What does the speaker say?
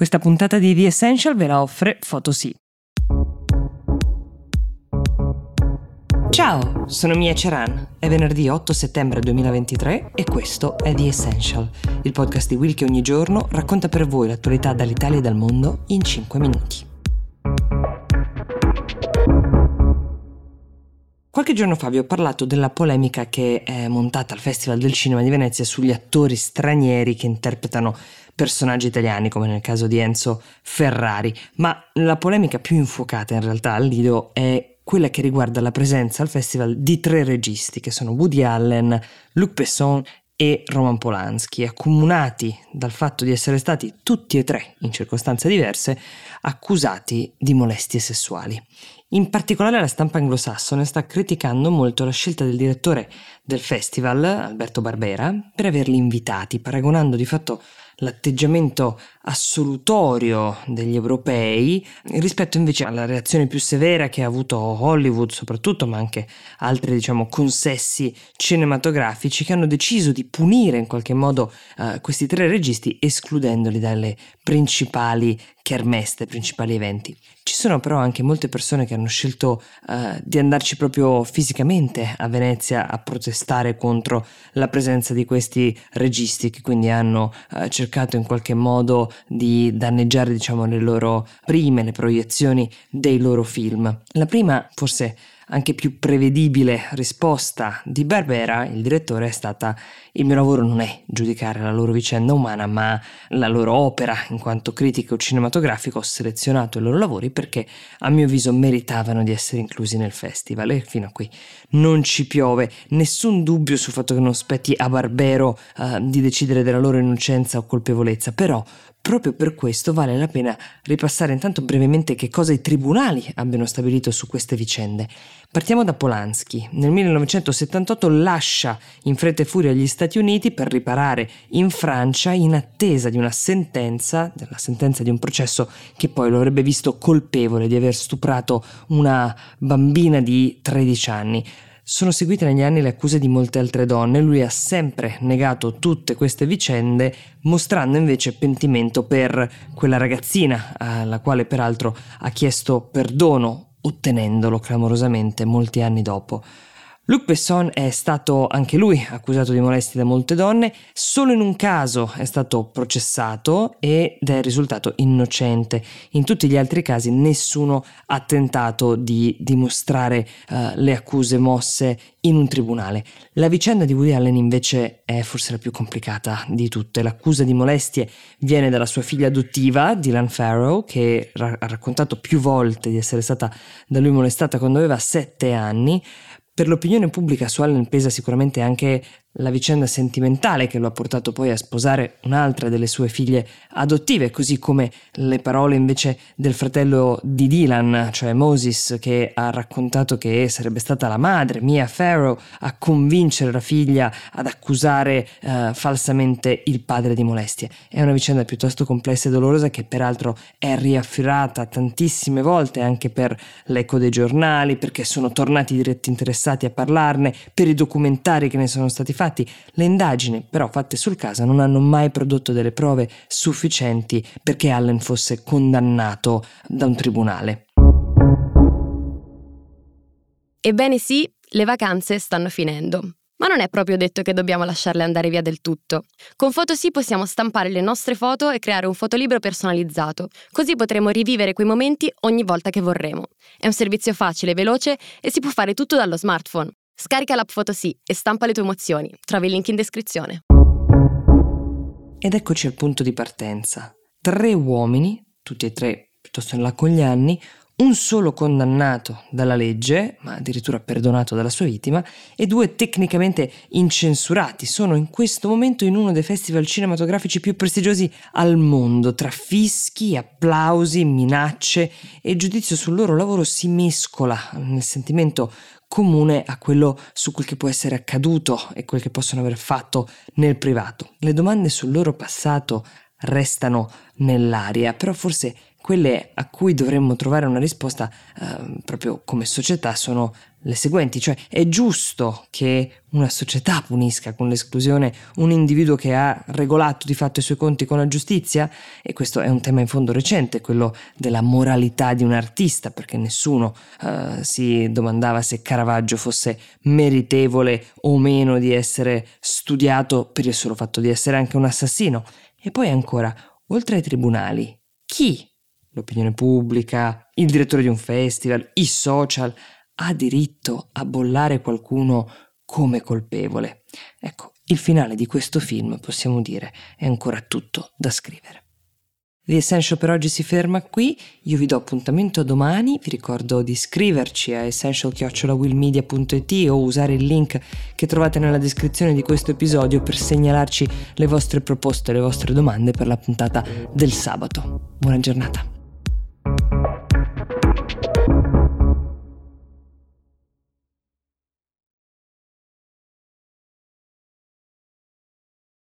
Questa puntata di The Essential ve la offre Photosy. Ciao, sono Mia Ceran. È venerdì 8 settembre 2023 e questo è The Essential, il podcast di Will che ogni giorno racconta per voi l'attualità dall'Italia e dal mondo in 5 minuti. Qualche giorno fa vi ho parlato della polemica che è montata al Festival del Cinema di Venezia sugli attori stranieri che interpretano personaggi italiani, come nel caso di Enzo Ferrari, ma la polemica più infuocata in realtà al Lido è quella che riguarda la presenza al festival di tre registi, che sono Woody Allen, Luc Besson e Roman Polanski, accomunati dal fatto di essere stati tutti e tre, in circostanze diverse, accusati di molestie sessuali. In particolare la stampa anglosassone sta criticando molto la scelta del direttore del festival, Alberto Barbera, per averli invitati, paragonando di fatto l'atteggiamento assolutorio degli europei rispetto invece alla reazione più severa che ha avuto Hollywood soprattutto ma anche altri diciamo consessi cinematografici che hanno deciso di punire in qualche modo uh, questi tre registi escludendoli dalle principali kermesse, dai principali eventi. Ci sono però anche molte persone che hanno scelto uh, di andarci proprio fisicamente a Venezia a protestare contro la presenza di questi registi che quindi hanno uh, cercato in qualche modo di danneggiare diciamo le loro prime, le proiezioni dei loro film. La prima forse anche più prevedibile risposta di Barbera, il direttore, è stata il mio lavoro non è giudicare la loro vicenda umana, ma la loro opera. In quanto critico cinematografico ho selezionato i loro lavori perché a mio avviso meritavano di essere inclusi nel festival e fino a qui non ci piove. Nessun dubbio sul fatto che non spetti a Barbero uh, di decidere della loro innocenza o colpevolezza, però Proprio per questo vale la pena ripassare intanto brevemente che cosa i tribunali abbiano stabilito su queste vicende. Partiamo da Polanski. Nel 1978 lascia in fretta e furia gli Stati Uniti per riparare in Francia in attesa di una sentenza, della sentenza di un processo che poi lo avrebbe visto colpevole di aver stuprato una bambina di 13 anni. Sono seguite negli anni le accuse di molte altre donne, lui ha sempre negato tutte queste vicende, mostrando invece pentimento per quella ragazzina, alla quale peraltro ha chiesto perdono, ottenendolo clamorosamente molti anni dopo. Luc Besson è stato anche lui accusato di molestie da molte donne, solo in un caso è stato processato ed è risultato innocente. In tutti gli altri casi nessuno ha tentato di dimostrare uh, le accuse mosse in un tribunale. La vicenda di Woody Allen invece è forse la più complicata di tutte. L'accusa di molestie viene dalla sua figlia adottiva, Dylan Farrow, che ha raccontato più volte di essere stata da lui molestata quando aveva sette anni. Per l'opinione pubblica su Allen pesa sicuramente anche la vicenda sentimentale che lo ha portato poi a sposare un'altra delle sue figlie adottive, così come le parole invece del fratello di Dylan, cioè Moses, che ha raccontato che sarebbe stata la madre, Mia Farrow, a convincere la figlia ad accusare uh, falsamente il padre di molestie. È una vicenda piuttosto complessa e dolorosa che peraltro è riafferrata tantissime volte anche per l'eco dei giornali, perché sono tornati diretti interessati a parlarne, per i documentari che ne sono stati Infatti le indagini però fatte sul caso non hanno mai prodotto delle prove sufficienti perché Allen fosse condannato da un tribunale. Ebbene sì, le vacanze stanno finendo. Ma non è proprio detto che dobbiamo lasciarle andare via del tutto. Con Photosì possiamo stampare le nostre foto e creare un fotolibro personalizzato, così potremo rivivere quei momenti ogni volta che vorremo. È un servizio facile, veloce e si può fare tutto dallo smartphone. Scarica l'app Photosì e stampa le tue emozioni. Trovi il link in descrizione. Ed eccoci al punto di partenza. Tre uomini, tutti e tre piuttosto in là con gli anni, un solo condannato dalla legge, ma addirittura perdonato dalla sua vittima, e due tecnicamente incensurati. Sono in questo momento in uno dei festival cinematografici più prestigiosi al mondo. Tra fischi, applausi, minacce e giudizio sul loro lavoro si mescola nel sentimento comune a quello su quel che può essere accaduto e quel che possono aver fatto nel privato. Le domande sul loro passato restano nell'aria, però forse quelle a cui dovremmo trovare una risposta eh, proprio come società sono le seguenti, cioè è giusto che una società punisca con l'esclusione un individuo che ha regolato di fatto i suoi conti con la giustizia? E questo è un tema in fondo recente, quello della moralità di un artista, perché nessuno uh, si domandava se Caravaggio fosse meritevole o meno di essere studiato per il solo fatto di essere anche un assassino. E poi ancora, oltre ai tribunali, chi? L'opinione pubblica, il direttore di un festival, i social, ha diritto a bollare qualcuno come colpevole. Ecco, il finale di questo film, possiamo dire, è ancora tutto da scrivere. The Essential per oggi si ferma qui, io vi do appuntamento domani, vi ricordo di iscriverci a essential-willmedia.it o usare il link che trovate nella descrizione di questo episodio per segnalarci le vostre proposte, le vostre domande per la puntata del sabato. Buona giornata.